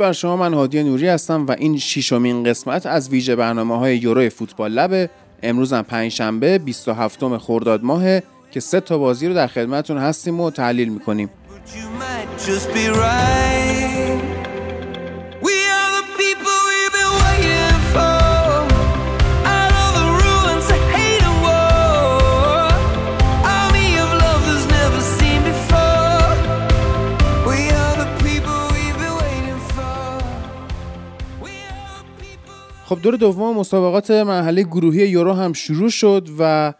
بر شما من هادی نوری هستم و این ششمین قسمت از ویژه برنامه های یورو فوتبال لبه امروز هم پنجشنبه 27 خرداد ماه که سه تا بازی رو در خدمتتون هستیم و تحلیل می‌کنیم. خب دور دوم مسابقات مرحله گروهی یورو هم شروع شد و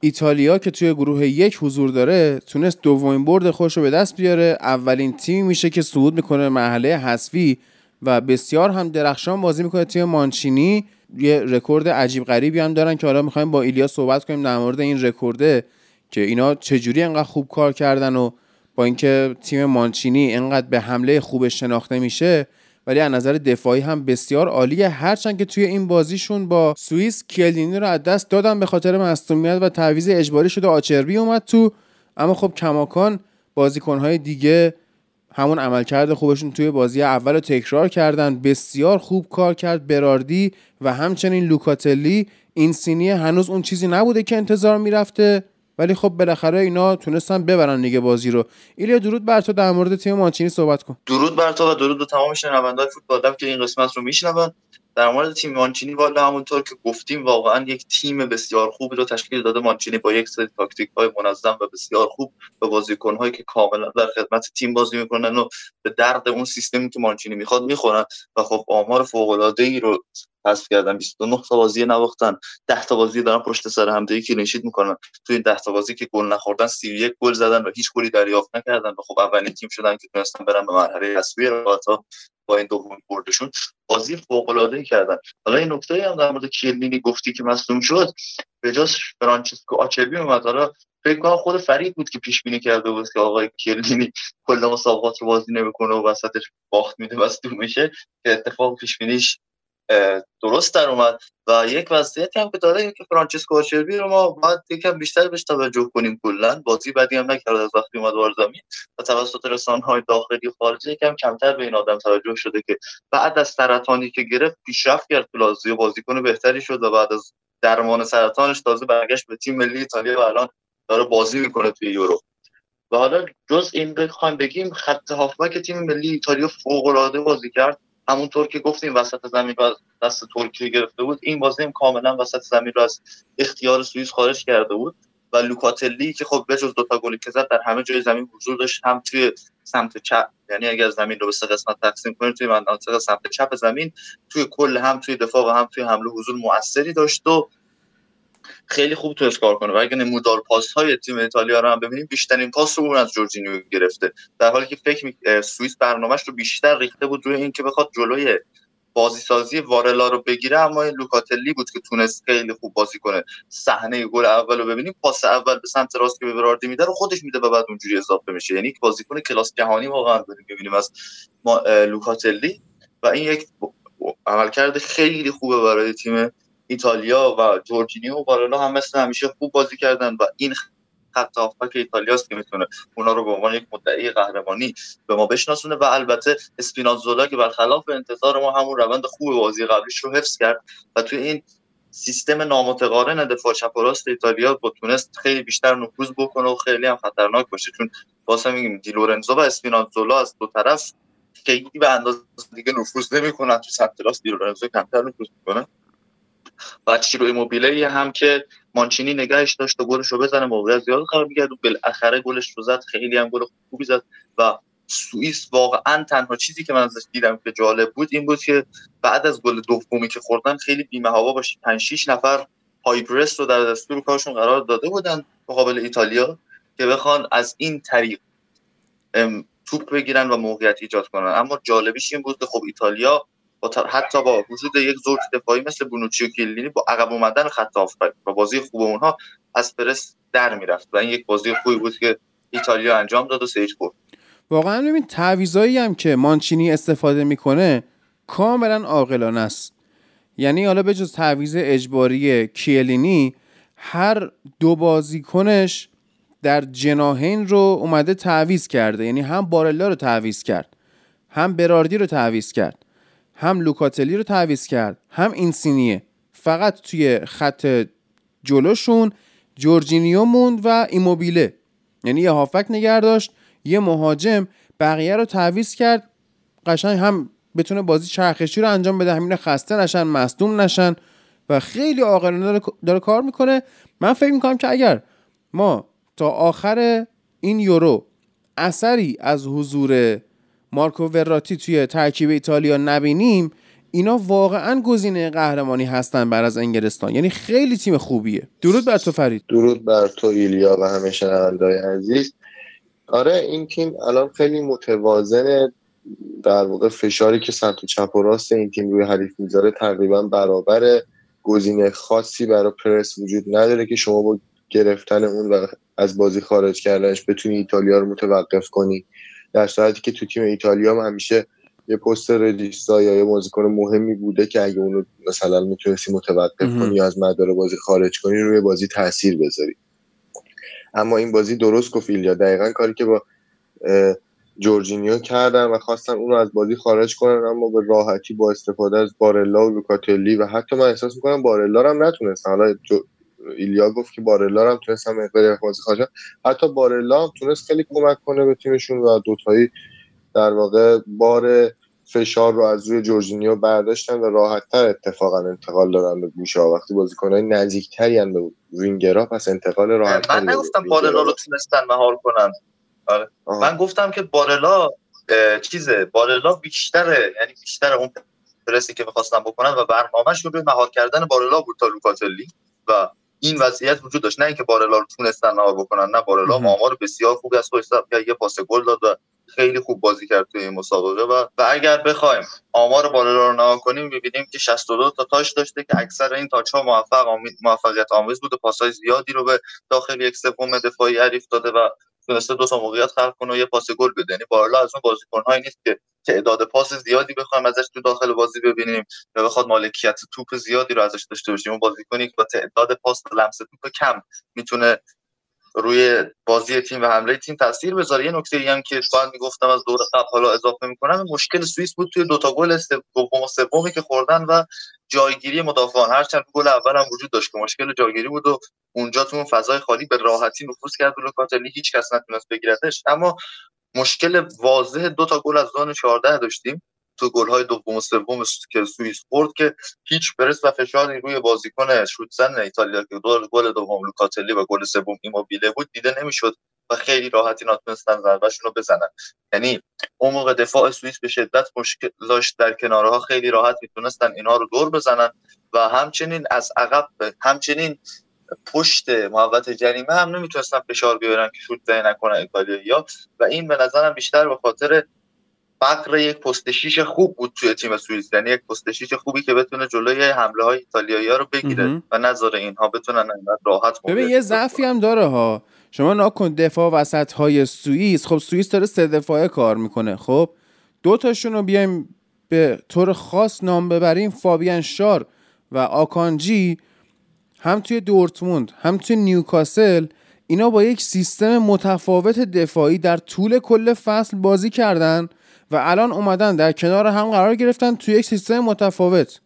ایتالیا که توی گروه یک حضور داره تونست دومین برد خودش رو به دست بیاره. اولین تیمی میشه که صعود می‌کنه مرحله حذفی و بسیار هم درخشان بازی می‌کنه تیم مانچینی. یه رکورد عجیب غریبی هم دارن که حالا می‌خوایم با ایلیا صحبت کنیم در مورد این رکورده که اینا چجوری انقدر خوب کار کردن و با اینکه تیم مانچینی انقدر به حمله خوبش شناخته میشه. ولی از نظر دفاعی هم بسیار عالیه. هرچند که توی این بازیشون با سوئیس کلینی رو از دست دادن به خاطر مصونیت و تعویض اجباری شده آچربی اومد تو. اما خب کماکان بازیکنهای دیگه همون عملکرد خوبشون توی بازی اول رو تکرار کردن. بسیار خوب کار کرد براردی و همچنین لوکاتلی. این سینی هنوز اون چیزی نبوده که انتظار می‌رفته. ولی خب بالاخره اینا تونستن ببرن دیگه بازی رو. ایلیا درود بر تو. در مورد تیم مانچینی صحبت کن. درود بر تو و درود به تمام شنونده‌های فوتبال. که این قسمت رو میشنون. در مورد تیم مانچینی والا همونطور که گفتیم واقعا یک تیم بسیار خوبی رو تشکیل داده مانچینی با یک سری تاکتیک های منظم و بسیار خوب به بازیکن هایی که کاملا در خدمت تیم بازی می‌کنن و به درد اون سیستمی که مانچینی می‌خواد می‌خورن. و خب آمار فوق العاده ای رو حذف کردن 29 تا بازی نباختن 10 تا بازی دارن پشت سر همدیگه کلین شیت می‌کنن. تو این 10 تا بازی که گل نخوردن 31 گل زدن و هیچ گلی دریافت نکردن و خب اولین تیم شدن که تونستن برن به مرحله حذفی رقابت‌ها با این دوم بردشون. بازی فوق العاده کردن. حالا این نکته هم در مورد کیلینی گفتی که مصدوم شد. به جاش فرانچسکو آچبی اومد. حالا فکر کنم خود فرید بود که پیش بینی کرده بود که آقای کیلینی کل مسابقات رو بازی نمی‌کنه و وسطش باخت میده مصدوم میشه. که اتفاق پیش بینیش درست در اومد. و یک وضعیتی هم که داره که فرانچسکو آچربی رو ما باید یکم بیشتر بهش توجه کنیم کلا. بازی بدی هم نکرد از وقتی اومد وارد زمین. و توسط رسانه‌های داخلی خارجی یکم کمتر به این آدم توجه شده که بعد از سرطانی که گرفت پیشرفت کرد تو لازیو. بازیکن بهتری شد و بعد از درمان سرطانش تازه برگشت به تیم ملی ایتالیا و الان داره بازی می‌کنه توی یورو. و حالا جز این بخوایم بگیم خط هافبک تیم ملی ایتالیا فوق العاده بازی کرد. همونطور که گفتیم وسط زمین رو دست ترکیه گرفته بود این بازی هم کاملا وسط زمین رو از اختیار سوئیس خارج کرده بود و لوکاتلی که خب بجز دوتا گلی که زد در همه جای زمین حضور داشت هم توی سمت چپ یعنی اگر زمین رو به سه قسمت تقسیم کنیم توی مناطق سمت چپ زمین توی کل هم توی دفاع و هم توی حمله حضور موثری داشت و خیلی خوب تو کار کنه. و اگه نمودار پاس های تیم ایتالیا رو هم ببینیم بیشترین پاس رو از جورجینیو گرفته. در حالی که فکر سوئیس برنامهش رو بیشتر ریخته بود روی اینکه بخواد جلوی بازی سازی وارلا رو بگیره اما این لوکاتلی بود که تونست خیلی خوب بازی کنه. صحنه گل اول رو ببینیم. پاس اول به سمت راست که به براردی میده رو خودش میده و بعد اونجوری اضافه میشه. یعنی یک بازیکن کلاس جهانی واقعا داریم ببینیم از لوکاتلی. و این یک عملکرد خیلی خوبه برای تیم ایتالیا و جورجینیو و بارلا هم مثل همیشه خوب بازی کردن و این خط هافبک ایتالیاست که می‌تونه اونا رو به عنوان یک مدعی قهرمانی به ما بشناسونه و البته اسپینازولا که برخلاف انتظار ما همون روند خوب بازی قبلیش رو حفظ کرد و توی این سیستم نامتقارن دفاع چپ و راست ایتالیا با تونست خیلی بیشتر نفوذ بکنه و خیلی هم خطرناک باشه. چون واسه میگیم دی لورنزو و اسپینازولا از دو طرف خیلی به اندازه دیگه نفوذ نمی‌کنن. تو سمت راست دی لورنزو کمتر نفوذ می‌کنه. و چیرو موبیله هم که مانچینی نگهش داشت و گلش رو بزنه موقعیت زیاد قرار میگرد و بالاخره گلش رو زد خیلی هم گل خوبی زد و سوئیس واقعا تنها چیزی که من ازش دیدم که جالب بود این بود که بعد از گل دومی که خوردن خیلی بیمه هوا باشه 5 6 نفر های پرس رو در دستور کارشون قرار داده بودن مقابل ایتالیا که بخوان از این طریق توپ بگیرن و موقعیت ایجاد کنن. اما جالبیش این بود که خب ایتالیا با حتی با وجود یک زوج دفاعی مثل بونوچی و کلینی با عقب اومدن خط و بازی خوب اونها از پرس در می‌رفت و این یک بازی خوبی بود که ایتالیا انجام داد و سیج برد. واقعا ببین تعویضایی هم که مانچینی استفاده می‌کنه کاملا عاقلانه است. یعنی حالا به جز تعویض اجباری کیلینی هر دو بازیکنش در جناهین رو اومده تعویض کرده. یعنی هم بارلا رو تعویض کرد هم براردی رو تعویز کرد. هم لوکاتلی رو تعویز کرد هم اینسینیه فقط توی خط جلوشون جورجینیو موند و ایموبیله. یعنی یه هافک نگه داشت یه مهاجم. بقیه رو تعویز کرد. قشنگ هم بتونه بازی چرخشی رو انجام بده. همین خسته نشن مصدوم نشن و خیلی عاقلانه داره کار می‌کنه. من فکر می‌کنم که اگر ما تا آخر این یورو اثری از حضور مارکو وراتی توی ترکیب ایتالیا نبینیم اینا واقعا گزینه قهرمانی هستن بر از انگلستان. یعنی خیلی تیم خوبیه. درود بر تو فرید. درود بر تو ایلیا و همه شنوندههای عزیز. آره این تیم الان خیلی متوازنه در واقع فشاری که سمت چپ و راست این تیم روی حریف می‌ذاره تقریبا برابر گزینه خاصی برای پرس وجود نداره که شما با گرفتن اون و از بازی خارج کردنش بتونی ایتالیا رو متوقف کنی. در صورتی که تو تیم ایتالیا هم همیشه یه پست رجیستا یا یه بازیکن مهمی بوده که اگه اونو مثلا می‌تونستی متوقف کنی یا از مدار بازی خارج کنی روی بازی تاثیر بذاری. اما این بازی درست گفت یا دقیقا کاری که با جورجینیو کردن و خواستن اون رو از بازی خارج کنن اما به راحتی با استفاده از بارلا و لوکاتلی و حتی من احساس می‌کنم بارلا هم نتونستن. حالا ایلیا گفت که بارلا هم تونست هم مقداری بازی خارج حتی بارلا هم تونست خیلی کمک کنه به تیمشون و دوتایی در واقع بار فشار رو از روی جورجینیو برداشتن و راحتتر اتفاقا انتقال دادن به گوشه وقتی بازیکنهای نزدیکتری به وینگرها پس انتقال راحت من نگفتم بارلا رو تونستن مهار کنن. آره. من گفتم که بارلا چیزه بارلا بیشتره یعنی بیشتر اون پرسی که می‌خواستن بکنن و برنامه‌شون روی مهار کردن بارلا بود تا لوکاتلی و این وضعیت وجود داشت. نه اینکه بارلا رو تونستن مهار بکنن نه بارلا. آمار بسیار خوبی از خودش یه پاس گل داد و خیلی خوب بازی کرد توی این مسابقه. و, و اگر بخوایم آمار بارلا رو نگاه کنیم می‌بینیم که 62 تا تاش داشته که اکثر این تاچ ها موفق موفقیت آمیز بوده. پاسای زیادی رو به داخل یک سوم دفاعی حریف داده و تونسته دو تا موقعیت خلق کنه و یه پاس گل بده. یعنی بارلا از اون بازیکن‌هایی نیست که تعداد پاس زیادی بخوایم ازش تو داخل بازی ببینیم. و بخواد مالکیت توپ زیادی رو ازش داشته باشیم. اون بازیکنی که با تعداد پاس و لمس توپ کم می‌تونه روی بازی تیم و حمله تیم تاثیر بذاره. یه نکته ای هم که باید می‌گفتم از دور قبل حالا اضافه می‌کنم مشکل سوئیس بود توی دوتا گل دوم و سومی که خوردن و جایگیری مدافعان. هرچند گل اول هم وجود داشت که مشکل جایگیری بود و اونجا تو فضای خالی به راحتی نفوذ کرد و لوکاتلی هیچ کس نتونست بگیرتش اما مشکل واضح دو تا گل از زون 14 داشتیم تو گل های دوم و سوم که سوئیس خورد که هیچ پرس و فشاری روی بازیکن شوتزن ایتالیا که گل دوم لوکاتلی و گل سوم ایموبیله بود دیده نمی‌شد و خیلی راحتی نتونستن ضربهشون رو بزنن. یعنی اون موقع دفاع سوئیس به شدت مشکل داشت در کنارها خیلی راحت می‌تونستن اینها رو دور بزنن و همچنین از عقب همچنین پشت محوت جریمه هم نمی‌تونستن فشار بیارن که شوت نکنن ایتالیا. و این به نظرم بیشتر به خاطر فقر یک پست شیش خوب بود توی تیم سوئیس. یعنی یک پست شیش خوبی که بتونه جلوی حمله های ایتالیایی ها رو بگیره و نذاره اینها بتونن راحت ببین یه ضعفی هم داره ها. شما ناکن دفاع وسط های سوئیس. خب سوئیس داره سه دفاعه کار می‌کنه. خب دو تاشون رو بیایم به طور خاص نام ببریم. فابیان شار و آکانجی هم توی دورتموند هم توی نیوکاسل اینا با یک سیستم متفاوت دفاعی در طول کل فصل بازی کردن و الان اومدن در کنار هم قرار گرفتن توی یک سیستم متفاوت.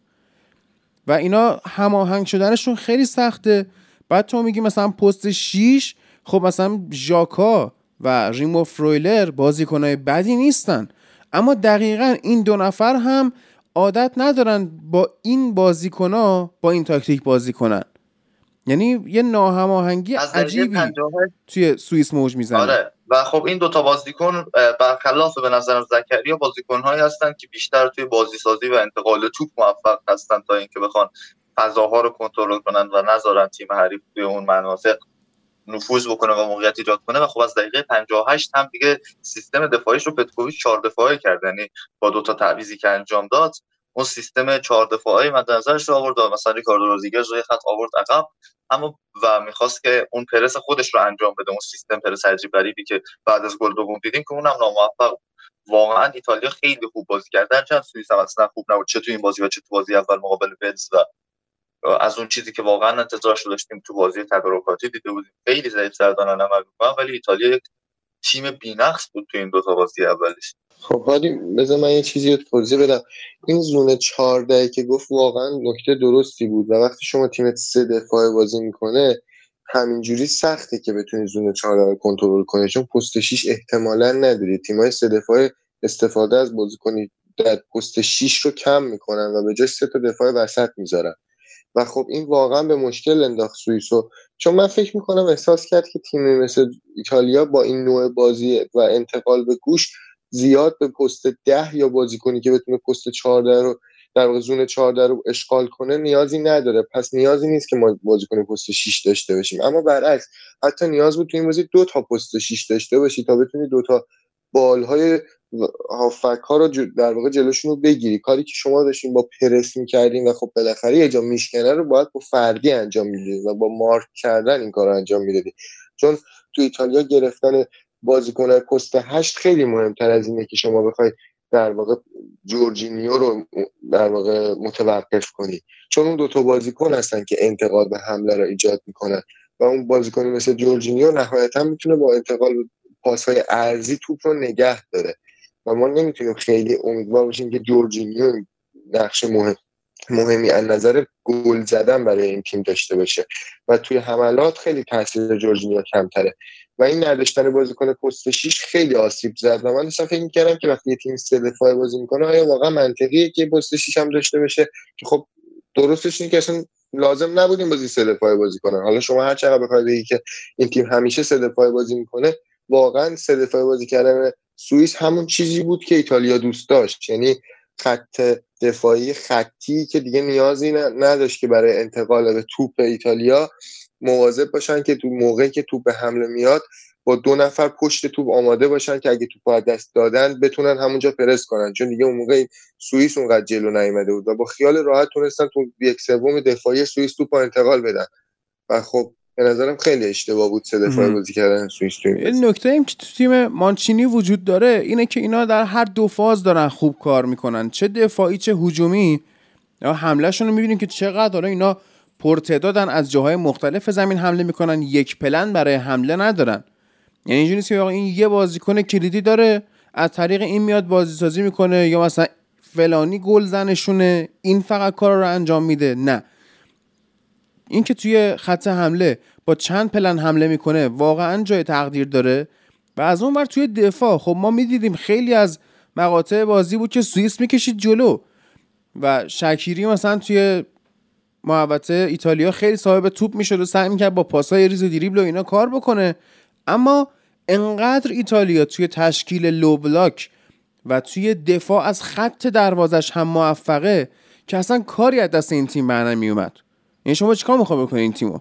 و اینا هماهنگ شدنشون خیلی سخته. بعد تو میگی مثلا پست 6 خب مثلا ژاکا و ریمو فرویلر بازیکنهای بدی نیستن. اما دقیقا این دو نفر هم عادت ندارن با این بازیکن با این تاکتیک بازی کنن. یعنی یه ناهماهنگی عجیبی توی سوئیس موج می‌زنه. آره. و خب این دوتا بازیکن برخلاف به نظر زکریا بازیکن هایی هستن که بیشتر توی بازی سازی و انتقال توپ موفق هستن تا اینکه بخوان فضاها رو کنترل کنن و نذارن تیم حریف توی اون مناطق نفوذ بکنه و موقعیت ایجاد کنه. و خب از دقیقه 58 هم دیگه سیستم دفاعیش رو پتکوویچ چهار دفاعی کرد. یعنی با دو تا تعویضی که انجام داد اون سیستم چهار دفاعی مد نظرش رو آورد و مثلا ریکاردو رودریگز روی خط آورد عقب. اما و می‌خواست که اون پرس خودش رو انجام بده اون سیستم پرس عجیب غریبی که بعد از گل دوم دیدیم که اونم ناموفق واقعا ایتالیا خیلی خوب بازی کردن چند سوئیس هم اصلا خوب نبود. چه تو این بازی و چه تو بازی اول مقابل ولز و از اون چیزی که واقعا انتظارش داشتیم تو بازی تدارکاتی دیده بودیم. خیلی ضعیف سردانان عمل ولی ایتالیا یک تیم بینقص بود تو این دو تا بازی اولش. خب حالی بذار من یه چیزی رو توضیح بدم. این زون 14 که گفت واقعا نکته درستی بود و وقتی شما تیمت سه دفاعه بازی می‌کنه همینجوری سخته که بتونی زون 14 رو کنترل کنی چون پست 6 احتمالا نداری. تیمای سه دفاعه استفاده از بازیکنی در پست 6 رو کم می‌کنن و به جای سه تا دفاع وسط می‌ذارن. و خب این واقعا به مشکل انداخت سوئیسو چون من فکر می‌کنم احساس کرد که تیم مثل ایتالیا با این نوع بازی و انتقال به گوش زیاد به پست ده یا بازیکنی که بتونه پست 14 رو در واقع زون 14 رو اشغال کنه نیازی نداره. پس نیازی نیست که ما بازیکن پست 6 داشته باشیم. اما برعکس حتی نیاز بود تو این بازی دو تا پست 6 داشته باشی تا بتونی دو تا بالهای هافک ها رو در واقع جلوشون رو بگیری. کاری که شما داشتین با پرس می‌کردین و خب بالاخره یه جا میشکنه رو باید با فردی انجام می‌دید و با مارک کردن این کار رو انجام می‌دادی چون تو ایتالیا گرفتن بازیکن پست هشت خیلی مهمتر از اینه که شما بخوای در واقع جورجینیو رو در واقع متوقف کنی. چون اون دوتا بازیکن هستن که انتقال به حمله رو ایجاد می‌کنن و اون بازیکنی مثل جورجینیو نهایتا می‌تونه با انتقال پاس های ارزی توپ رو نگه داره. و ما نمی‌تونیم خیلی امیدوار باشیم که جورجینیو نقش مهم مهمی از نظر گل زدن برای این تیم داشته باشه. و توی حملات خیلی تاثیر جورجینیو کمتره. و این نداشتن بازیکن پست 6 خیلی آسیب زد و من داشتم فکر می‌کردم که وقتی تیم سه دفاعه بازی می‌کنه آیا واقعا منطقیه که پست 6 هم داشته باشه؟ که خب درستش اینه که اصلا لازم نبود این بازی سه دفاعه بازی کنن حالا شما هر چقدر بخواید بگی که این تیم همیشه سه دفاعه بازی می‌کنه واقعا سه دفاعه بازی کردن سوئیس همون چیزی بود که ایتالیا دوست داشت. یعنی خط دفاعی خطی که دیگه نیازی نداشت که برای انتقال به توپ ایتالیا مواظب باشن که تو موقعی که توپ به حمله میاد با دو نفر پشت توپ آماده باشن که اگه توپ دست دادن بتونن همونجا پرس کنن. چون دیگه اون موقع سوئیس اونقدر جلو نیومده بود و با خیال راحت تونستن تو یک سوم دفاعی سوئیس توپ انتقال بدن. و خب به نظرم خیلی اشتباه بود سه دفاعه بازی کردن سوئیس تو این نکته ایم که تو تیم مانچینی وجود داره اینه که اینا در هر دو فاز دارن خوب کار می‌کنن. چه دفاعی چه هجومی. حملهشون رو می‌بینیم که چقدر داره اینا پرتعدادن از جاهای مختلف زمین حمله می‌کنن. یک پلن برای حمله ندارن. یعنی اینجوری نیست که این یه بازیکن کلیدی داره از طریق این میاد بازی سازی می‌کنه یا مثلا فلانی گل زنشونه این فقط کار رو انجام میده. نه. این که توی خط حمله با چند پلن حمله می‌کنه واقعا جای تقدیر داره. و از اون ور توی دفاع خب ما می‌دیدیم خیلی از مقاطع بازی بود که سوئیس می‌کشید جلو. و شکیری مثلا توی محوطه ایتالیا خیلی صاحب توپ می‌شد و سعی می‌کرد با پاسای ریز و دریبل و اینا کار بکنه. اما انقدر ایتالیا توی تشکیل لو بلاک و توی دفاع از خط دروازش هم موفقه که اصلا کاری از دست این تیم بر اومد یعنی شما چیکار می‌خوای بکنی این تیمو؟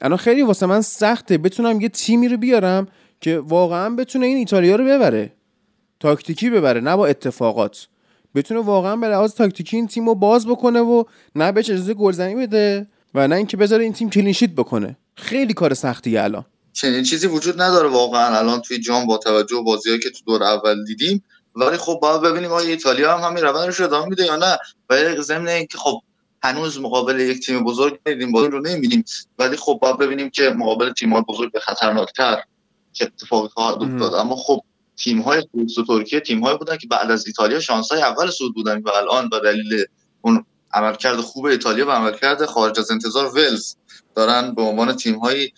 الان خیلی واسه من سخته. بتونم یه تیمی رو بیارم که واقعا بتونه این ایتالیا رو ببره. تاکتیکی ببره نه با اتفاقات. بتونه واقعا به لحاظ تاکتیکی این تیم رو باز بکنه و نه بهش اجازه گلزنی بده و نه اینکه بذاره این تیم کلینشیت بکنه. خیلی کار سختیه الان. چنین چیزی وجود نداره واقعا. الان توی جام با توجه بازیایی که تو دور اول دیدیم ولی خب باید ببینیم آیا ایتالیا هم همین روندش رو ادامه میده یا نه و ضمن اینکه خب هنوز مقابل یک تیم بزرگ ندیدیم بازی رو نمی‌بینیم. ولی خب باید ببینیم که مقابل تیم بزرگ به خطرناکتر چه اتفاقی خواهد افتاد. اما خب تیم های سوئیس و ترکیه تیم های بودن که بعد از ایتالیا شانس های اول سود بودن و الان با دلیل اون عملکرد خوب ایتالیا و عملکرد خارج از انتظار ولز دارن به عنوان تیم های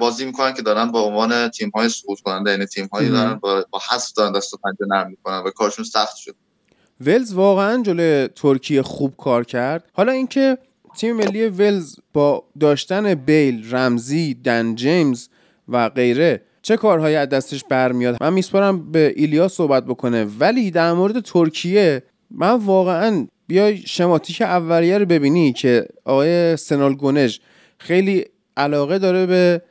بازی می‌کنن که دارن به عنوان تیم های سقوط کننده یعنی تیم هایی دارن با, با حذف دارن دست و پنجه نرم می‌کنن و کارشون سخت شد. ولز واقعا جلوی ترکیه خوب کار کرد. حالا اینکه تیم ملی ولز با داشتن بیل، رمزی، دن جیمز و غیره چه کارهایی از دستش برمیاد؟ من میسپارم به ایلیا صحبت بکنه. ولی در مورد ترکیه من واقعا بیای شماتیک اولیه رو ببینی که آقای سنال گونج خیلی علاقه داره به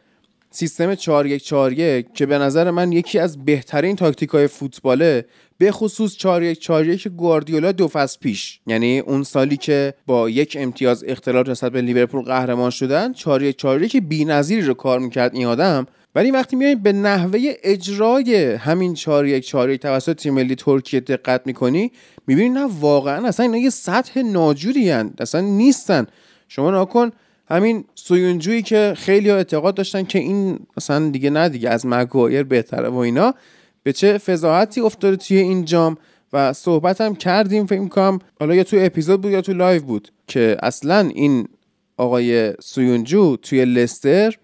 سیستم 4141 که به نظر من یکی از بهترین تاکتیک های فوتباله به خصوص 4141 گواردیولا دو فصل پیش یعنی اون سالی که با یک امتیاز اختلاف نسبت به لیورپول قهرمان شدن 4141 بی‌نظیری رو کار می‌کرد این آدم ولی وقتی میای به نحوه اجرای همین 4 یک 4 یک توسط تیم ملی ترکیه دقت می‌کنی می‌بینی نه واقعا اصلا اینا یه سطح ناجوری هن. اصلا نیستن شما نگا کن همین سویونجویی که خیلی اعتقاد داشتن که این مثلا دیگه نه دیگه از مگوایر بهتره و اینا به چه فضاحتی افتاده توی این جام و صحبت هم کردیم فکر کنم حالا یا توی اپیزود بود یا تو live بود که اصلا این آقای سویونجو توی لستر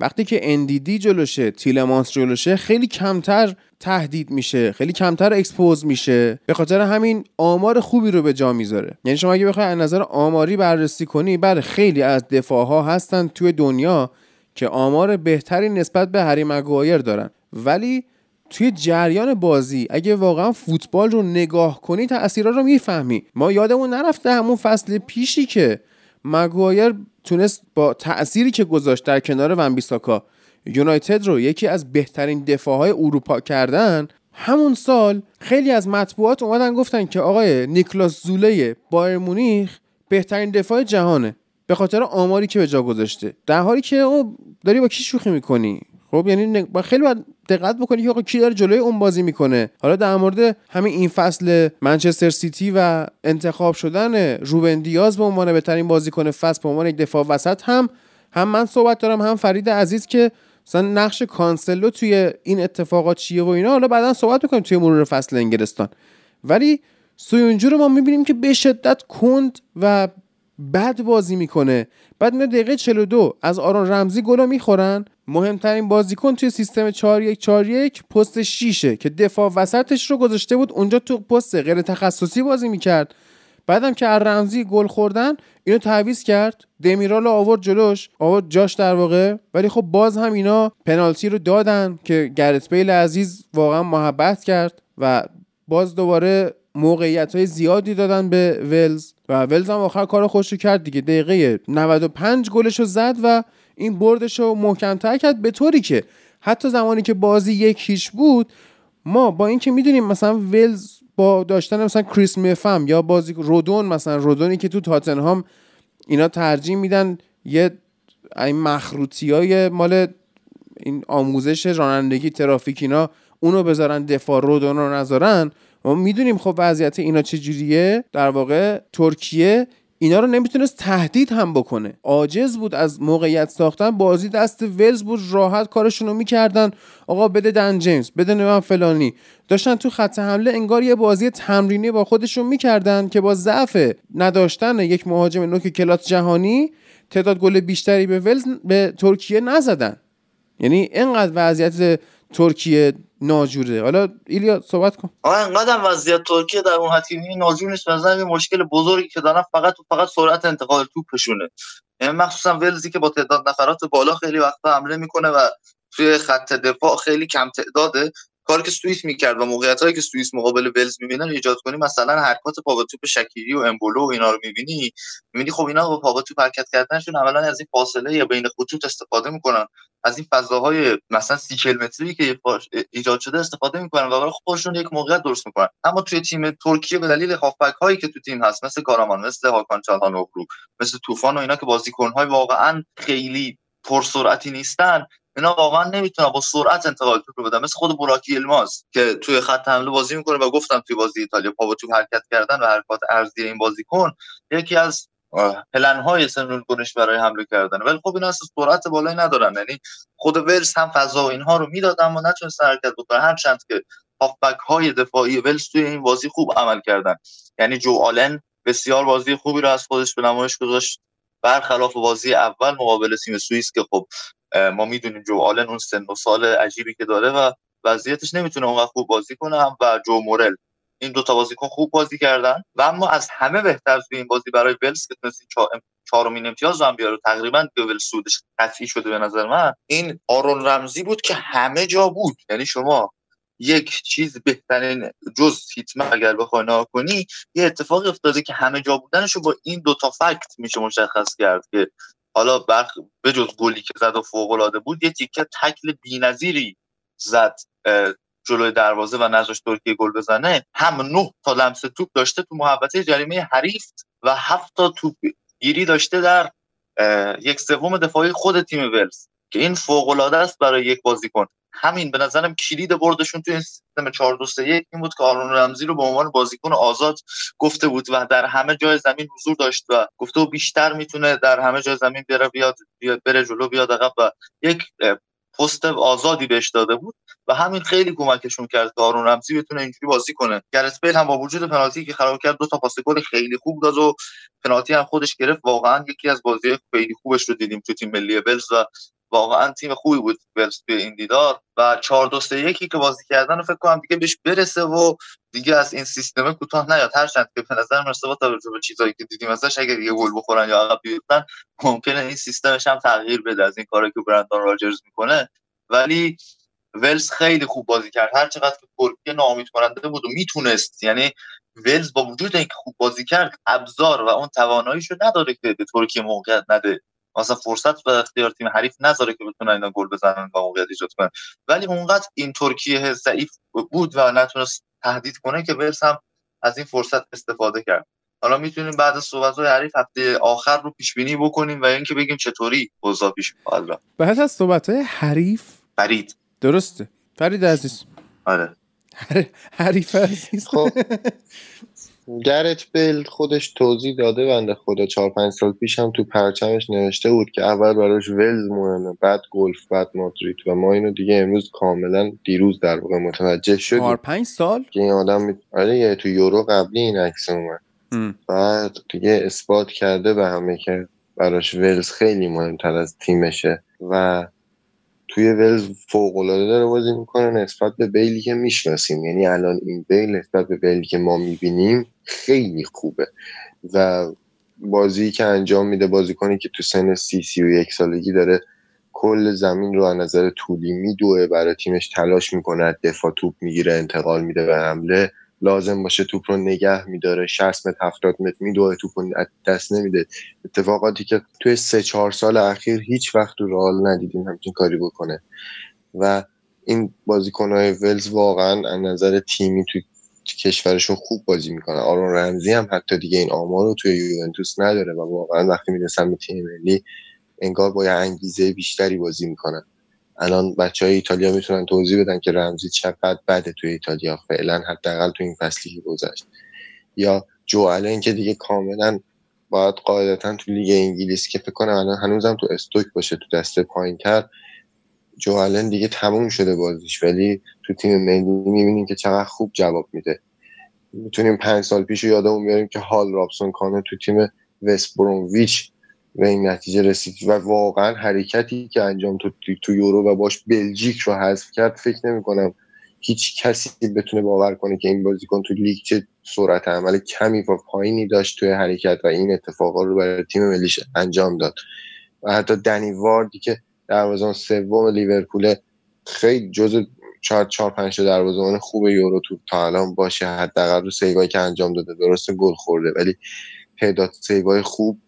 وقتی که اندیدی جلوشه تیلمانس جلوشه خیلی کمتر تهدید میشه خیلی کمتر expose میشه. به خاطر همین آمار خوبی رو به جا می‌ذاره. یعنی شما اگه بخوای از نظر آماری بررسی کنی بله خیلی از دفاع ها هستن توی دنیا که آمار بهتری نسبت به هری مگوایر دارن. ولی توی جریان بازی اگه واقعا فوتبال رو نگاه کنی تاثیرها رو می‌فهمی. ما یادمون نرفته همون فصل پیشی که مگوایر تونست با تأثیری که گذاشت در کنار ونبیساکا یونایتد رو یکی از بهترین دفاعهای اروپا کردن همون سال خیلی از مطبوعات اومدن گفتن که آقای نیکلاس زوله بایر مونیخ بهترین دفاع جهانه به خاطر آماری که به جا گذاشته. در حالی که او داری با کی شوخی می‌کنی؟ خب یعنی خیلی باید دقت بکنی که آقا کی داره جلوی اون بازی می‌کنه. حالا در مورد همین این فصل منچستر سیتی و انتخاب شدن روبن دیاز به عنوان بهترین بازیکن فصل به عنوان یک دفاع وسط هم هم من صحبت دارم هم فرید عزیز که مثلا نقش کانسلو توی این اتفاقات چیه و اینا. حالا بعدا صحبت می‌کنیم توی مرور فصل انگلستان. ولی سویونجو رو ما می‌بینیم که به شدت کند و بد بازی می‌کنه. بعد میاد دقیقه 42 از آرون رمزی گلا می‌خورن. مهمترین بازیکن توی سیستم 4141 پست 6 که دفاع وسطش رو گذاشته بود اونجا تو پست غیر تخصصی بازی می‌کرد. بعدم که رمزی گل خوردن اینو تعویض کرد. دمیرال آورد جلوش. آورد جاش در واقع. ولی خب باز هم اینا پنالتی رو دادن که گرت بیل عزیز واقعا محبت کرد و باز دوباره موقعیت های زیادی دادن به ولز. و ولز هم آخر کار خوش کرد دیگه. دقیقه 95 گلش رو زد و این بردش رو محکمتر کرد به طوری که حتی زمانی که بازی یک هیچ بود ما با اینکه می‌دونیم مثلا ولز با داشتن مثلا کریس مفم یا بازی رودون مثلا رودونی که تو تاتنهام اینا ترجیح میدن یه این مخروطی های مال این آموزش رانندگی ترافیک اینا اونو بذارن دفاع رودون رو نذارن. ما می‌دونیم خب وضعیت اینا چجوریه؟ در واقع ترکیه اینا رو نمی‌تونست تهدید هم بکنه. عاجز بود از موقعیت ساختن. بازی دست ولز بود راحت کارشون رو می‌کردن. آقا بده دن جیمز بده نوان فلانی. داشتن تو خط حمله انگار یه بازی تمرینی با خودشون می‌کردن که با ضعف نداشتن یک مهاجم نوک کلات جهانی تعداد گل بیشتری به ولز به ترکیه نزدن. یعنی اینقدر وضعیت ترکیه ناجوره. حالا ایلیا صحبت کن. آقا انقدر وضعیت ترکیه در اون حتیمی ناجور نیست مثلا مشکل بزرگی که دارن فقط فقط سرعت انتقال توپشونه. یعنی مخصوصا ولزی که با تعداد نفرات بالا خیلی وقتا حمله می‌کنه و توی خط دفاع خیلی کم تعداده. کاری که سوئیس می‌کرد و موقعیت هایی که سوئیس مقابل ولز می‌بینن ایجاد کنی مثلا حرکات پا به توپ شکیری و امبولو و اینا رو می‌بینی می‌بینی خب اینا با پا به توپ حرکت کردنشون اولا از این فاصله یا بین خطوط استفاده می‌کنن. از این فضاهای مثلا سی کیلومتری که ایجاد شده استفاده می‌کنن و برای خودشون یک موقعیت درست می‌کنن. اما توی تیم ترکیه به دلیل هافبک هایی که تو تیم هست مثل کارامان مثل هاکان چالهانوغلو مثل طوفان و اینا که بازیکن های واقعا خیلی پرسرعتی نیستن اینا واقعا نمی‌تونن با سرعت انتقال توپ بدن. مثل خود براکی الماس که توی خط حمله بازی می‌کنه و گفتم توی بازی ایتالیا پا توپ حرکت کردن و حرکات ارزی این بازیکن یکی از پلن های سنون گونش برای حمله کردن. ولی خب اینا اصلا سرعت بالایی ندارن. یعنی خود ولز هم فضا و اینها رو می‌داد اما نتونست حرکت هر چند که هافبک های دفاعی ولز توی این بازی خوب عمل کردن. یعنی جو آلن بسیار بازی خوبی رو از خودش به نمایش گذاشت. برخلاف بازی اول مقابل تیم سوئیس که خب ما می‌دونیم جو آلن اون سن و سال عجیبی که داره و وضعیتش نمی‌تونه اونقدر خوب بازی کنه و جو مورل. این دو تا بازیکن خوب بازی کردن و اما از همه بهتر توی این بازی برای ولز که تونست چهارمین امتیاز رو هم بیاره. تقریبا ولز سودش قطعی شده به نظر من. این آرون رمزی بود که همه جا بود. یعنی شما یک چیز بهترین جز هیتمن اگر بخوای نها کنی یه اتفاقی افتاده که همه جا بودنش رو با این دوتا فکت میشه مشخص کرد که حالا به جز گلی که زد و فوق بود یه تیکه تکل بی‌نظیری زد جلوی دروازه و نذاشت ترکیه گل بزنه. هم نه تا لمس توپ داشته تو محوطه جریمه حریف و هفت تا توپ گیری داشته در یک سوم دفاعی خود تیم ولز که این فوق است برای یک بازیکن. همین به نظرم کلید بردشون توی سیستم 4 2 3 1 این بود که آرون رمزی رو به عنوان بازیکن آزاد گفته بود و در همه جای زمین حضور داشت و گفته و بیشتر می‌تونه در همه جای زمین بره بیاد, بیاد بره جلو بیاد عقب و یک پست آزادی بهش داده بود و همین خیلی کمکشون کرد که آرون رمزی بتونه اینجوری بازی کنه. گرت بیل هم با وجود پنالتی که خراب کرد دو تا پاس گل خیلی خوب داد و پنالتی هم خودش گرفت. واقعا یکی از بازی خیلی خوبش رو دیدیم تو تیم ملی ولز و واقعا تیم خوبی بود ولز توی این دیدار و 4 2 3 1 که بازی کردن فکر کنم دیگه بهش برسه و دیگه از این سیستم کوتاه نیاد. هرچند که به نظر مرسه با توجه به چیزایی که دیدیم ازش اگه دیگه گل بخورن یا عقب بیفتن ممکنه این سیستمش هم تغییر بده از این کاری که برندان راجرز می‌کنه. ولی ولز خیلی خوب بازی کرد. هر چقدر که ترکیه ناامید کننده بود و می‌تونست یعنی ولز با وجود اینکه خوب بازی کرد ابزار و اون تواناییشو نداره که به ترکیه موقعیت نده. مثلا فرصت و اختیار تیم حریف نذاره که بتونن اینا گل بزنن و موقعیت ایجاد کنن. ولی اونقدر این ترکیه ضعیف بود و نتونست تهدید کنه که ولز هم از این فرصت استفاده کرد. حالا می‌تونیم بعد از صحبت های حریف هفته آخر رو پیش بینی بکنیم و اینکه بگیم چطوری اوضاع پیش میاد بعد از صحبت های حریف فرید. درسته. فرید عزیز. آره. حریف عزیز. خب. گرت بیل خودش توضیح داده بنده خدا. چهار پنج سال پیش هم تو پرچمش نوشته بود که اول براش ولز مهمه بعد گلف بعد مادرید و ما اینو دیگه امروز کاملا دیروز در واقع متوجه شدیم. چهار پنج سال؟ که این آدم می... آره تو یورو قبلی این عکس اومد. بعد دیگه اثبات کرده به همه که براش ولز خیلی مهمتر از تیمشه. و توی ولز فوق العاده داره بازی می‌کنه نسبت به بیلی که می‌شناسیم. یعنی الان این بیل نسبت به بیلی که ما می‌بینیم خیلی خوبه. و بازی که انجام میده بازی کنی که تو سن سی سی و یک سالگی داره کل زمین رو از نظر طولی میدوه برای تیمش تلاش می‌کنه دفاع توپ می‌گیره انتقال میده به حمله. لازم باشه توپ رو نگه میداره. 60 متر 70 متر میدوه توپ رو دست نمیده. اتفاقاتی که توی سه چهار سال اخیر هیچ وقت تو رئال ندیدیم همچین کاری بکنه. و این بازیکنهای ولز واقعا از نظر تیمی توی کشورشون خوب بازی می‌کنه آرون رمزی هم حتی دیگه این آمار رو توی یوونتوس نداره و واقعا وقتی می‌رسن به تیم ملی انگار با یه انگیزه بیشتری بازی می‌کنن. الان بچه های ایتالیا می‌تونن توضیح بدن که رمزی چقدر بده توی ایتالیا. فعلا حداقل تو این فصلی که گذشت. یا جو الان که دیگه کاملا باید قاعدتا تو لیگ انگلیس که فکر کنم الان هنوزم تو استوک باشه تو دسته پایین تر جو الان دیگه تموم شده بازیش. ولی تو تیم ملی می‌بینیم که چقدر خوب جواب میده. می‌تونیم پنج سال پیش یادمون بیاریم که هال رابسون کانه تو تیم وست برومویچ به این نتیجه رسید و واقعا حرکتی که انجام تو تو یورو و باش بلژیک رو حذف کرد فکر نمی کنم هیچ کسی بتونه باور کنه که این بازیکن تو لیگ چه سرعت عمل کمی و پایینی داشت توی حرکت و این اتفاقا رو برای تیم ملیش انجام داد. و حتی دنی واردی که دروازه‌بان سوم لیورپول خیلی جزء چهار چهار پنج دروازه‌بان خوب یورو تو تا الان باشه حداقل رو سیوایی که انجام داده درست گل خورده ولی تعداد سیوای خوب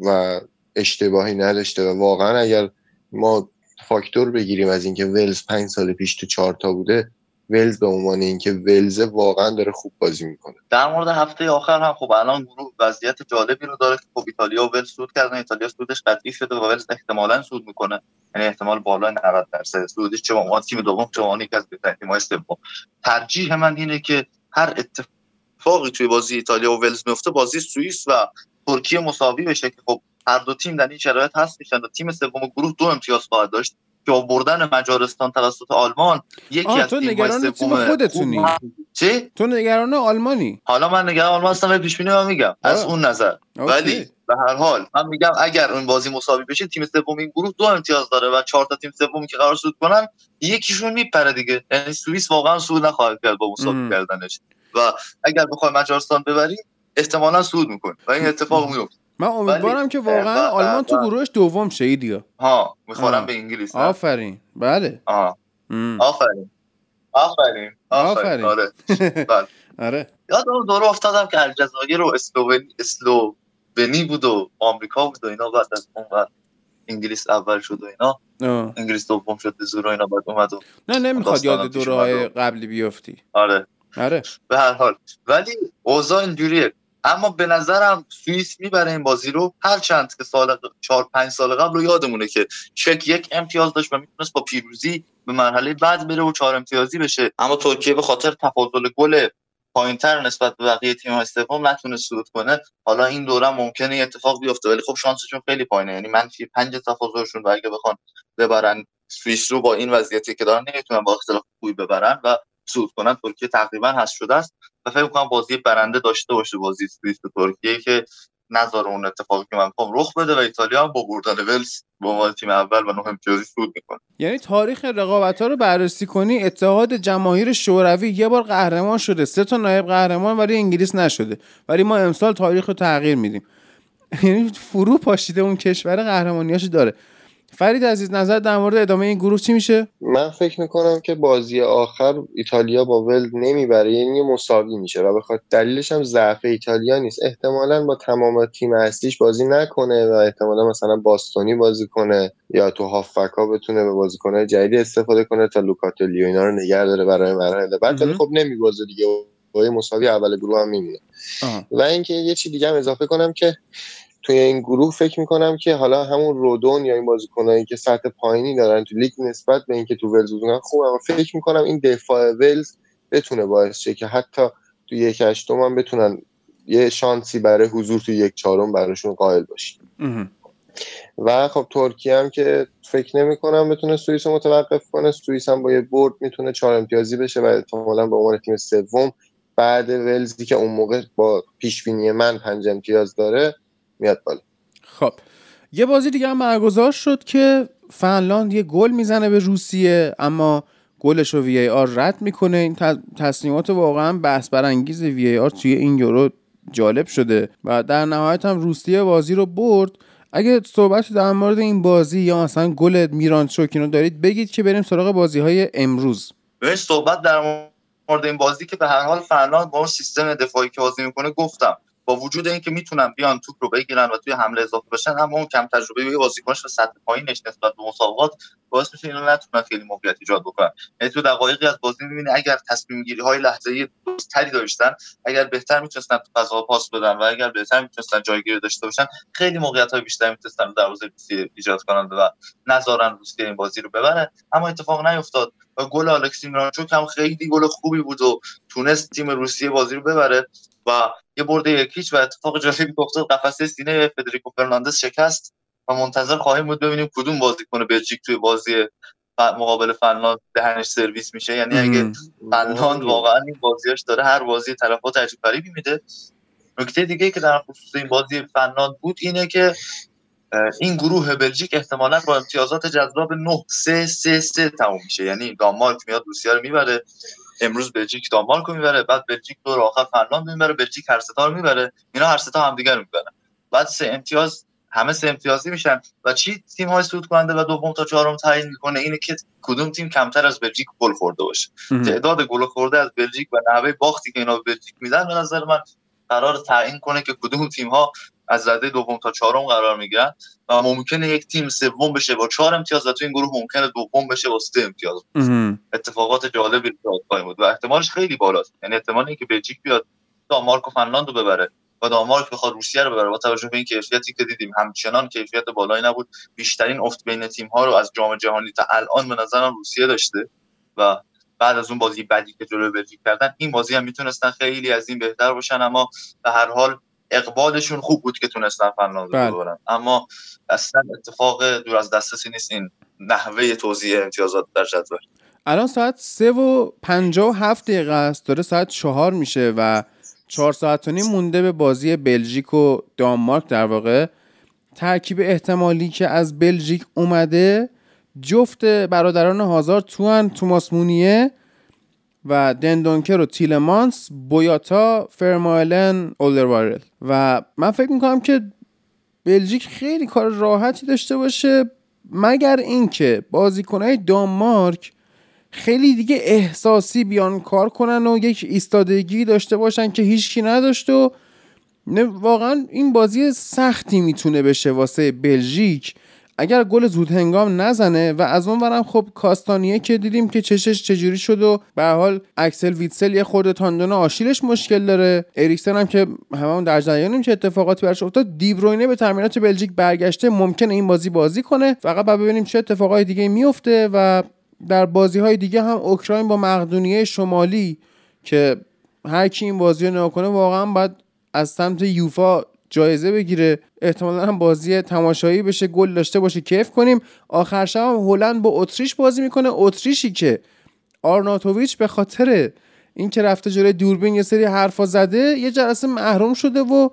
و اشتباهی نداشته و واقعا اگر ما فاکتور بگیریم از اینکه ولز پنج سال پیش تو چهارتا بوده ولز به عنوان اینکه ولز واقعا داره خوب بازی می‌کنه. در مورد هفته آخر هم خب الان گروه وضعیت جالبی رو داره. که خب ایتالیا و ولز سود کردن. ایتالیا سودش قطعی شده و ولز احتمالا سود می‌کنه. یعنی احتمال بالای 90 درصد. سودش چه با تیم دوم چه یکی از بهترین تیم‌های سوم. ترجیح من اینه که هر اتفاقی توی بازی ایتالیا و ولز میفته بازی سوئیس و ترکیه مساوی بشه که خب هر دو تیم در این شرایط هست میشن و تیم سوم گروه دو امتیاز خواهد داشت که با بردن مجارستان توسط آلمان یکی از تو نگران تیم خودتونی. چی؟ تو نگران آلمانی. حالا من نگران آلمان هستم پیش بینی میگم از اون نظر. ولی به هر حال من میگم اگر اون بازی مساوی بشه تیم سوم این گروه دو امتیاز داره و چهار تا تیم سومی که قرار صعود کنن یکیشون میپره دیگه. یعنی سوئیس واقعا صعود نخواهد کرد با مساوی کردنش. و اگر بخوای مجارستان ببری احتمالا صعود می‌کنه. و این اتفاق میفته من امیدوارم که واقعا آلمان تو گروهش دوم شه دیگه ها می‌خورم به انگلیس. آفرین. بله. آه. آفرین. آفرین. آفرین. آره. بله. آره. یادم دور افتادم که الجزایر و اسلوونی اسلوونی بود و آمریکا بود و اینا بعد از اون بعد انگلیس اول شد و اینا. انگلیس دوم شد به زور اینا بعد اومد و نه نمی‌خواد یاد دوره های قبلی بیفتی. آره. آره. به هر حال. ولی اوضاع اینجوریه. اما به نظرم سوئیس می‌بره این بازی رو. هر چند که سال چهار پنج سال قبل رو یادمونه که چک یک امتیاز داشت و می‌تونست با پیروزی به مرحله بعد بره و چهار امتیازی بشه. اما ترکیه به خاطر تفاضل گل پایینتر نسبت به بقیه تیم سوم نتونه صعود کنه. حالا این دوره ممکنه اتفاق بیفته ولی خب شانسشون خیلی پایینه. یعنی منفی پنج تفاضلشون و اگه بخوان ببرن سوئیس رو با این وضعیتی که دارن نمی‌تونن با اختلاف خوبی ببرن و صعود کنن ترکیه تقریبا هست شده است و فکر کنم بازی برنده داشته باشه بازی سوئیس و ترکیه که نظر اون اتفاقی که من کنم رخ بده و ایتالیا با بردن ولز با عنوان تیم اول و نه امتیازی صعود می‌کنه. یعنی تاریخ رقابت ها رو بررسی کنی اتحاد جماهیر شوروی یه بار قهرمان شده سه تا نایب قهرمان ولی انگلیس نشده. ولی ما امسال تاریخ رو تغییر میدیم. یعنی فرو پاشیده اون کشور قهرمانیاشو داره. فرید عزیز نظر در مورد ادامه این گروه چی میشه؟ من فکر می‌کنم که بازی آخر ایتالیا با ولد نمی‌بره یعنی مساوی میشه و بخاطر دلیلش هم ضعف ایتالیا نیست. احتمالا با تمام تیم اصلیش بازی نکنه و احتمالا مثلا باستونی بازی کنه یا تو هافکا بتونه به بازیکنهای جدید استفاده کنه تا لوکاتولیو اینا رو نگه داره برای مرحله بعد. ولی خب نمیبازه دیگه با مساوی اول گروه هم میمونه و اینکه یه چی دیگه هم اضافه کنم که توی این گروه فکر می‌کنم که حالا همون رودون یا این بازیکنایی که سطح پایینی دارن تو لیگ نسبت به اینکه تو ولز بودن خوب اما فکر می‌کنم این دفاع ولز بتونه باعث شه که حتی تو یک هشتم هم بتونن یه شانسی برای حضور تو یک چهارم براشون قائل باشیم و خب ترکیه هم که فکر نمی کنم بتونه سوئیس متوقف کنه. سوئیس هم با یه برد می‌تونه چهار امتیازی بشه و احتمالا به عنوان تیم سوم بعد ولزی که اون موقع با پیش من پنج امتیاز داره میاد بالا. خب. یه بازی دیگه هم برگزار شد که فنلاند یه گل می‌زنه به روسیه اما گلش رو وی ای آر رد می‌کنه. این تصمیمات واقعا بحث برانگیز وی ای آر توی این یورو جالب شده و در نهایت هم روسیه بازی رو برد. اگه صحبتی در مورد این بازی یا مثلا گل میران رو دارید بگید که بریم سراغ بازی های امروز. به صحبت در مورد این بازی که به هر حال فنلاند با اون سیستم دفاعی که بازی می‌کنه گفتم. با وجود اینکه می‌تونن بیان توپ رو بگیرن و توی حمله اضافه بشن اما اون کم تجربه بازیکنش و سطح پایینش نسبت به مسابقات باعث میشه اینا نتونن خیلی موقعیت ایجاد بکنن. یعنی تو دقایقی از بازی می‌بینی اگر تصمیم گیری های لحظه‌ای درستری داشتن اگر بهتر می‌تونستن تو فضا پاس بدن و اگر بهتر می‌تونستن جایگیری داشته باشن خیلی موقعیت های بیشتری می‌تونستن دروازه روسیه ایجاد کنند و نذارن روسیه این بازی رو ببره اما اتفاق نیفتاد و گل الکسی میرانچوک هم خیلی گل خوبی بود و تونست تیم روسیه بازی رو ببره. و یه برد یک هیچ و اتفاق جالبی افتاد قفسه سینه فدریکو فرناندز شکست و منتظر خواهیم بود ببینیم کدوم بازیکن بلژیک توی بازی مقابل فنلاند دهنش سرویس میشه. یعنی اگه فنلاند واقعا این بازیاش داره هر بازی تلفات عجیب غریبی میده. نکته دیگه که در خصوص این بازی فنلاند بود اینه که این گروه بلژیک احتمالا با امتیازات جذاب 9 3 3 3 تموم میشه. یعنی دانمارک میاد روسیه رو می‌بره. امروز بلژیک دانمارک رو می‌بره بعد بلژیک دور آخر فنلاند می‌بره بلژیک هر ستا رو می‌بره. اینا هر ستا رو می‌برن. بعد سه امتیاز همه سه امتیازی میشن. و چی تیم های صعود کننده و دوم تا چهارم تعیین می‌کنه اینه که کدوم تیم کمتر از بلژیک گل خورده باشه. تعداد گل خورده از بلژیک و نحوه باختی که اینا به بلژیک میدن به نظر من قرار تعیین کنه که کدوم تیم ها از رده دوم تا چهارم قرار می‌گیرن و ممکنه یک تیم سوم بشه با چهار امتیاز و تو این گروه ممکنه دوم بشه با سه امتیاز. اتفاقات جالبی رو بود و احتمالش خیلی بالاست. یعنی احتمال اینکه بلژیک بیاد دانمارک و فنلاند رو ببره و دانمارک بخواد روسیه رو ببره. با توجه به این کیفیتی که دیدیم همچنان کیفیت بالایی نبود. بیشترین افت بین تیم ها رو از جام جهانی تا الان به نظرم روسیه داشته و بعد از اون بازی بعدی که جلوی بلژیک کردن این بازی هم می‌تونستن خیلی از این بهتر باشن. اما به هر حال اقبالشون خوب بود که تونستن فنلاند رو بله. ببرن. اما اصلا اتفاق دور از دسترسی نیست این نحوه توزیع امتیازات در جدول. الان ساعت سه و پنجاه و هفت دقیقه است. داره ساعت چهار میشه و چهار ساعت و نیم مونده به بازی بلژیک و دانمارک در واقع. ترکیب احتمالی که از بلژیک اومده جفت برادران هازار توان توماس مونیه و دندونکر و تیلمانس بویاتا فرمایلن اولدروارل. و من فکر می‌کنم که بلژیک خیلی کار راحتی داشته باشه مگر اینکه بازیکنهای دانمارک خیلی دیگه احساسی بیان کار کنن و یک ایستادگی داشته باشن که هیچکی نداشت و واقعا این بازی سختی می‌تونه بشه واسه بلژیک. اگر گل زود هنگام نزنه و از اون ورم خب کاستانیه که دیدیم که چشش چجوری شد و به حال اکسل ویتسل یه خورده تاندون آشیلش مشکل داره. اریکسن هم که هممون در جریانیم چه اتفاقاتی براش افتاد. دیبروینه به تمرینات بلژیک برگشته. ممکنه این بازی بازی کنه. فقط بعد ببینیم چه اتفاقای دیگه میفته و در بازی های دیگه هم اوکراین با مقدونیه شمالی که هر کی این بازی رو نکنه واقعا باید از سمت یوفا جایزه بگیره. احتمالا هم بازی تماشایی بشه گل داشته باشه. کیف کنیم. آخر شب هم هلند با اتریش بازی می‌کنه. اتریشی که آرناتوویچ به خاطر اینکه رفته جلوی دوربین یه سری حرفا زده یه جلسه محروم شده و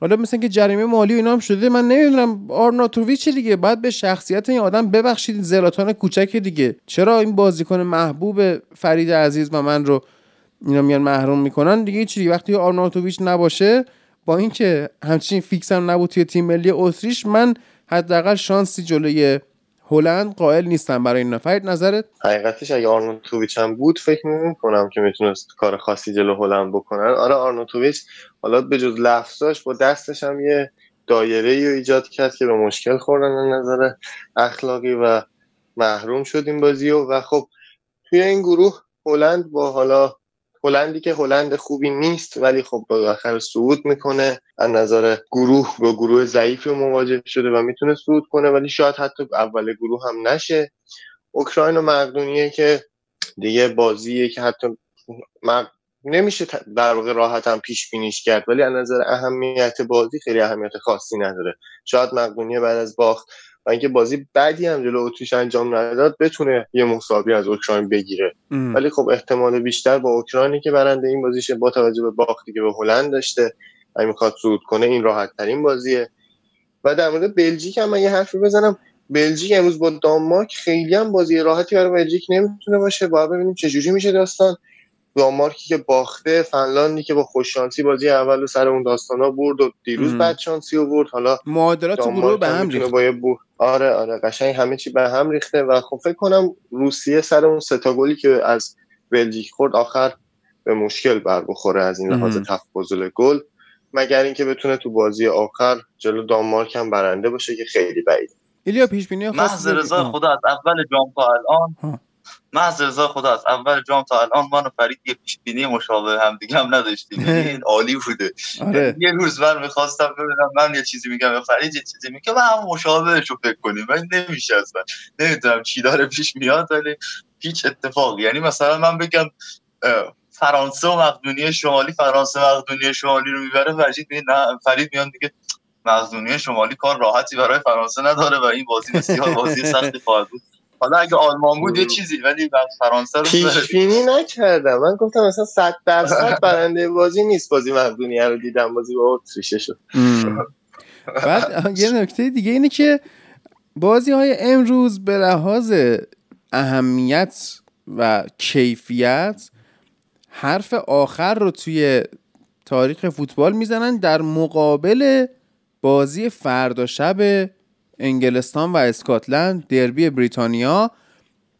حالا مثل که جریمه مالی و اینا هم شده. من نمی‌دونم آرناتوویچ دیگه. باید به شخصیت این آدم ببخشید. زلاتان کوچک دیگه. چرا این بازیکن محبوب فرید عزیز و من رو اینا میان محروم می‌کنن؟ دیگه چی وقتی آرناتوویچ نباشه با اینکه همچین فیکس هم نبود توی تیم ملی اتریش من حداقل شانسی جلوی هلند قائل نیستم برای این فرید نظرت؟ حقیقتش اگه آرنوتوویچ هم بود فکر نمی کنم که می‌تونست کار خاصی جلو هلند بکنن. آره آرنوتوویچ حالا به جز لفظاش با دستش هم یه دایره ای ایجاد کرد که به مشکل خوردن از نظر اخلاقی و محروم شد این بازی و خب توی این گروه هلند با حالا هلندی که هلند خوبی نیست ولی خب بالاخره صعود می‌کنه. از نظر گروه با گروه ضعیفی مواجه شده و می‌تونه صعود کنه ولی شاید حتی اول گروه هم نشه. اوکراین و مقدونیه که دیگه بازیه که حتی نمیشه در واقع راحت هم پیش بینیش کرد ولی از نظر اهمیت بازی خیلی اهمیت خاصی نداره. شاید مقدونیه بعد از باخت و اینکه بازی بعدی هم جلو اتریش انجام نداد بتونه یه مساوی از اوکراین بگیره. ولی خب احتمال بیشتر با اوکراینی که برنده این بازیشه با توجه به باختی که به هلند داشته و می‌خواد صعود کنه این راحت ترین بازیه. و در مورد بلژیک هم من یه حرفی بزنم. بلژیک امروز با دانمارک خیلی هم بازی راحتی برای بلژیک نمی‌تونه باشه. باید ببینیم چه جوری میشه داستان. دانمارکی که باخته فنلاندی که با خوششانسی بازی اول سر اون داستانا برد و دیروز بعد شانسی آورد حالا معادلات گروه به هم ریخت. آره آره قشنگ همه چی به هم ریخته و خب فکر کنم روسیه سر اون ستا گلی که از بلژیک خورد آخر به مشکل بر بخوره از این لحاظ تفاضل گل. مگر اینکه بتونه تو بازی آخر جلو دانمارک هم برنده باشه که خیلی بعید ایلیا پیش بینی محض رضا خدا از اول جام تا الان محض رضا خدا از اول جام تا الان من و فرید یه پیش بینی مشابه هم دیگه هم نداشتیم. یعنی این عالی بوده. آره. یه روز من می‌خواستم ببینم من یه چیزی میگم یا فرید یه چیزی میگه و هم مشابهش رو فکر کنیم. ولی نمیشه اصلا. نمی‌دونم چی داره پیش میاد ولی هیچ اتفاقی. یعنی مثلا من بگم فرانسه و مقدونیه شمالی فرانسه مقدونیه شمالی رو می‌بره فرید نه فرید میاد دیگه مقدونیه شمالی کار راحتی برای فرانسه نداره و این بازی بسیار بازی سختی خواهد بود. حالا اگه آلمان بود یه چیزی ولی بعد فرانسه رو پیش بینی نکردم. من گفتم مثلا 100 درصد برنده بازی نیست بازی مقدونیه رو دیدم بازی با اتریش شد. بعد یه نکته دیگه اینه که بازی های امروز به لحاظ اهمیت و کیفیت حرف آخر رو توی تاریخ فوتبال می‌زنن در مقابل بازی فردا شب انگلستان و اسکاتلند دربی بریتانیا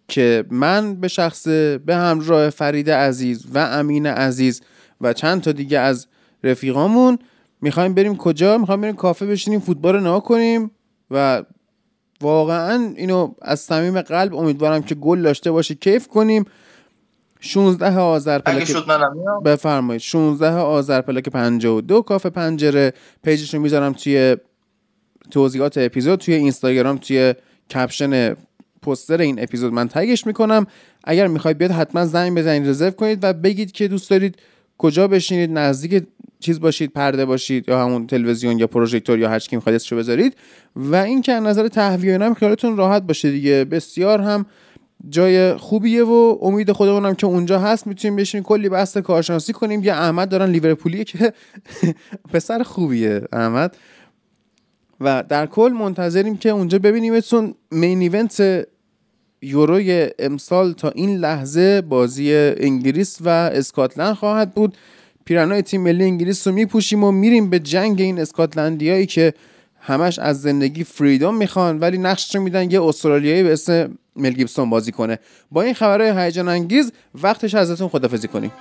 که من به شخص به همراه فرید عزیز و امین عزیز و چند تا دیگه از رفیقامون می‌خوایم بریم کجا؟ می‌خوایم بریم کافه بشینیم فوتبال رو نگا کنیم و واقعا اینو از صمیم قلب امیدوارم که گل داشته باشه. کیف کنیم. 16 آذر پلاک بفرمایید. 16 آذر پلاک 52 کافه پنجره. page ش رو می‌ذارم توی توضیحات اپیزود توی اینستاگرام توی caption پست این اپیزود من tag ش می‌کنم. اگر می‌خواید بیاد حتما زنگ بزنید رزرو کنید و بگید که دوست دارید کجا بشینید نزدیک چیز باشید پرده باشید یا همون تلویزیون یا پروژکتور یا هر چی می‌خواید اسمشو بذارید. و این که از نظر تهویه هم خیالتون راحت باشه دیگه. بسیار هم جای خوبیه و امید خودمونم که اونجا هست. می‌تونیم بشین کلی بحث کارشناسی کنیم. یا احمد دارن لیورپولیه که پسر خوبیه احمد. و در کل منتظریم که اونجا ببینیمتون مین ایونت یوروی امسال تا این لحظه بازی انگلیس و اسکاتلند خواهد بود. پیرنهای تیم ملی انگلیس رو میپوشیم و میریم به جنگ این اسکاتلندیایی که همش از زندگی فریدوم می‌خوان ولی نقش رو میدن یه استرالیایی به اسم مل بازی کنه. با این خبرهای هیجان انگیز وقتش ازتون خدافزی کنیم.